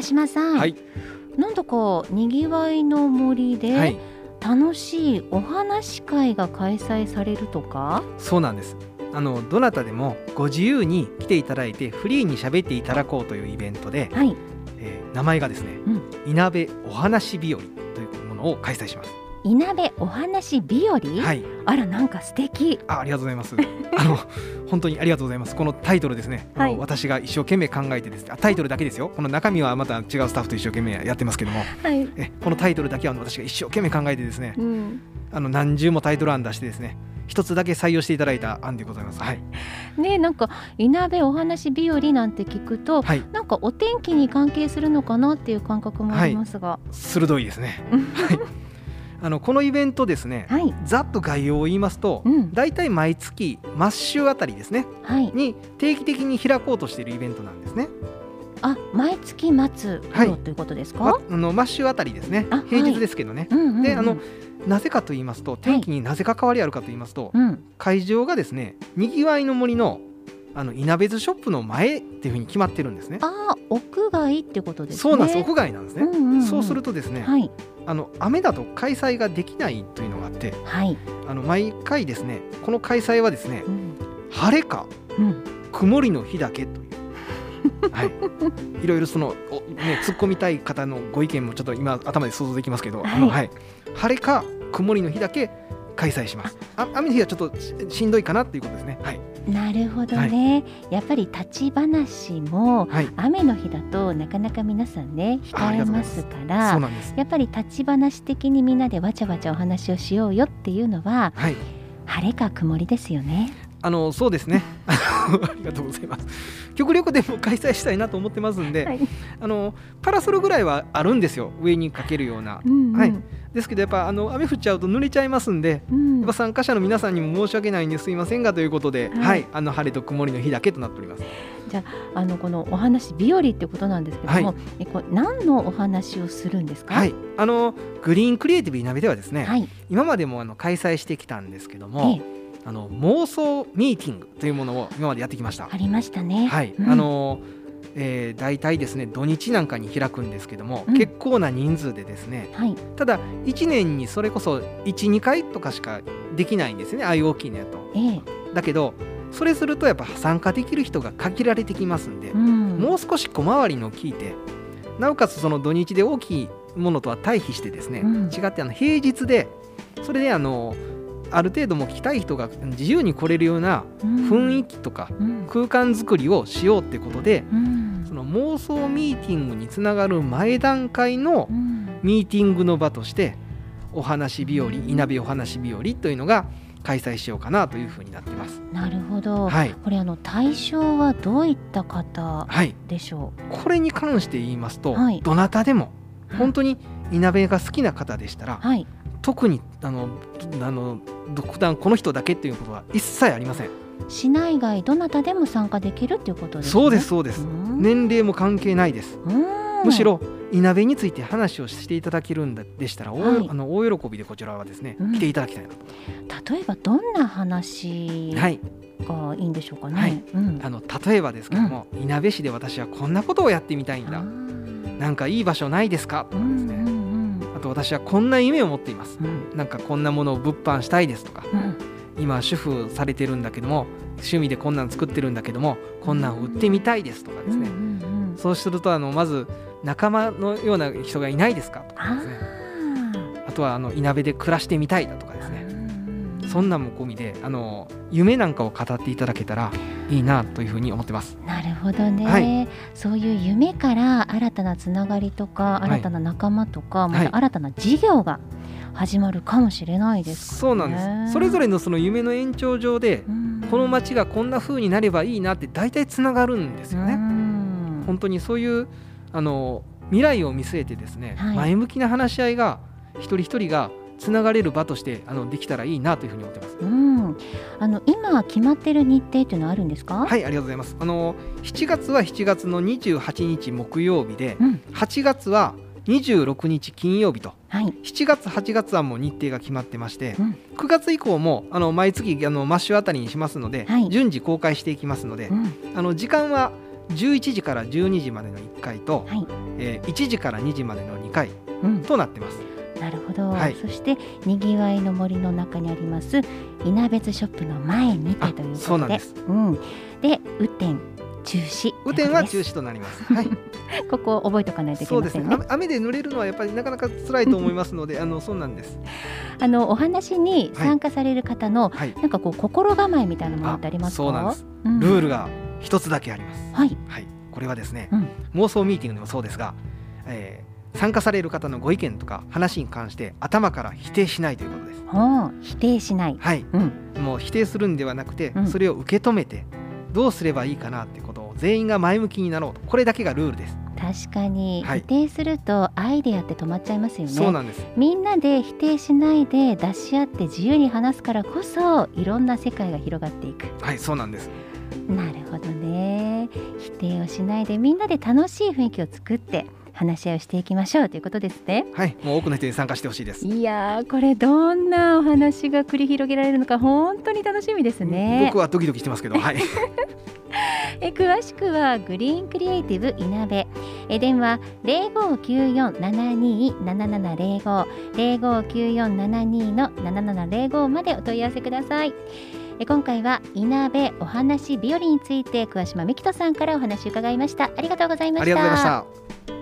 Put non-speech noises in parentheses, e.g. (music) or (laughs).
川島さん、はい。なんだかにぎわいの森で、はい。楽しいお話し会が開催されるとか？そうなんです。あのどなたでもご自由に来ていただいてフリーに喋っていただこうというイベントで、はい。えー名前がですねうん「いなべお話日和」というものを開催します。いなべお話日和、はい、あらなんか素敵。あありがとうございます。(laughs) あの本当にありがとうございます。このタイトルですね。はい。私が一生懸命考えてです。タイトルだけですよ。この中身はまた違うスタッフと一生懸命やってますけども、はい、えこのタイトルだけは私が一生懸命考えてですね、うん、あの何十もタイトル案出してですね、一つだけ採用していただいた案でございます。はい、ねなんかいなべお話日和なんて聞くとはい、なんかお天気に関係するのかなっていう感覚もありますが、鋭いですね。う (laughs) んはい、あのこのイベントですね、はい、ざっと概要を言いますと、うん、だいたい毎月マッシュあたりですねはい、に定期的に開こうとしているイベントなんですね。あ毎月末はい。頃ということですか、まあのマッシュあたりですね。あ。平日ですけどね。うんうんうん。であのなぜかと言いますと天気になぜか変わりあるかと言いますと、うん、会場がですねにぎわいの森のあの稲別ショップの前っていうふうに決まってるんですね。あ屋外ってことですね。そうなんです。屋外なんですね。うんうんうん。そうするとですね、はい。あの雨だと開催ができないというのがあってはい、あの毎回ですねこの開催はですねうん。晴れかうん、曇りの日だけという、(laughs) はい、いろいろそのお、ね、突っ込みたい方のご意見もちょっと今頭で想像できますけど、あのはい。はい、晴れか曇りの日だけ開催します。あ雨の日はちょっとししんどいかなっていうことですね。はい、なるほどね、やっぱり立ち話もはい、雨の日だとなかなか皆さんね控えますからやっぱり立ち話的にみんなでわちゃわちゃお話をしようよっていうのははい。晴れか曇りですよね。あのそうですね。(laughs) ありがとうございます。極力でも開催したいなと思ってますんで、はい。あのパラソルぐらいはあるんですよ。上にかけるような。うんうん。はい。ですけどやっぱあの雨降っちゃうと濡れちゃいますんでうん。やっぱ参加者の皆さんにも申し訳ないんですいませんがということで、はい。はい、あの晴れと曇りの日だけとなっております。あのこのお話日和ってことなんですけども、はい。えこれ何のお話をするんですか？はい、あのグリーンクリエイティブいなべではですね、はい。今までもあの開催してきたんですけども、ええあの妄想ミーティングというものを今までやってきました。ありましたね。はい、うんあのえー、大体ですね土日なんかに開くんですけども、うん結構な人数でですねはい。ただ1年にそれこそ12回とかしかできないんですよねああいう大きいのやと。ええだけどそれするとやっぱ参加できる人が限られてきますんで、うん。もう少し小回りの聞いてなおかつその土日で大きいものとは対比してですね、うん違ってあの平日でそれであのある程度も来たい人が自由に来れるような雰囲気とかうん。空間作りをしようってことでうん。その妄想ミーティングにつながる前段階のうんミーティングの場としてお話日和稲べお話日和というのが開催しようかなというふうになってます。なるほど。はい、これあの対象はどういった方はい、でしょこれに関して言いますと、はいどなたでもう。本当に稲べが好きな方でしたら、はい。特にあのあの独断この人だけっていうことは一切ありません。市内外どなたでも参加できるっていうことですね。そうですそうです。うん年齢も関係ないです。うんむしろ稲べについて話をしていただけるんだでしたら、大はいあの大喜びでこちらはですね、うん来ていただきたいなと。例えばどんな話はい。がいいんでしょうかね。はいうん。あの例えばですけども、稲べ市で私はこんなことをやってみたいんあだ。ーなんかいい場所ないですか？とかですね。と私はこんな夢を持っています。うん。なんかこんなものを物販したいですとか。うん。今主婦されてるんだけども趣味でこんなん作ってるんだけどもこんなん売ってみたいですとかですね、うんうんうんそうするとあのまず仲間のような人がいないですかとかあですね。あとはあの稲べで暮らしてみたいだとかですね。ーそんなんも込みであの夢なんかを語っていただけたらいいなというふうに思ってます。なるほどね、はい。そういう夢から新たなつながりとかい。新たな仲間とか、まはい。た新たな事業が始まるかもしれないですそう。なんです。それぞれのその夢の延長上でうん。この街がこんな風になればいいなって大体つながるんですようねん。本当にそういうあの未来を見据えてですね、はい。前向きな話し合いが一人一人がつながれる場としてあのできたらいいなというふうに思ってます。うん、あの今決まってる日程っていうのはあるんですか？はい、ありがとうございます。あの7月は7月の28日木曜日で、うん、8月は26日金曜日と、はい、7月8月はもう日程が決まってまして、うん。9月以降もあの毎月あのマッシュあたりにしますので、はい。順次公開していきますので、うん、あの時間は11時から12時までの1回と、はい。えー1時から2時までの2回うん。となってます。なるほど、はいそしてにぎわいの森の中にあります稲別ショップの前にてあということでそうなんです。うん、で雨天中止雨天は中止止となります。はい。(laughs) ここを覚えておかないといけそうですねませんね雨。雨で濡れるのはやっぱりなかなか辛いと思いますので、あのそうなんです。あのお話に参加される方の、はい。なんかこう心構えみたいなものってありますか？そうなんです。うんルールが一つだけあります。はいはい。これはですね、うん妄想ミーティングでもそうですが、えー参加される方のご意見とか話に関して頭から否定しないということです。ほう否定しない、はい。うん、もう否定するんではなくて、うんそれを受け止めてどうすればいいかなってことを全員が前向きになろうとこれだけがルールです。確かに、はい否定するとアイデアって止まっちゃいますよねそうなんです。みんなで否定しないで出し合って自由に話すからこそいろんな世界が広がっていくはい、そうなんです。なるほどね否定をしないでみんなで楽しい雰囲気を作って話し合いをしていきましょうということですね。はい、もう多くの人に参加してほしいです。いやーこれどんなお話が繰り広げられるのか本当に楽しみですね。僕はドキドキしてますけど、はい。(laughs) え詳しくはグリーンクリエイティブいなべえ電話零五九四七二七七零五。零五九四七二の七七零五までお問い合わせください。え今回はいなべお話日和について桑島美希人さんからお話を伺いました。ありがとうございました。ありがとうございました。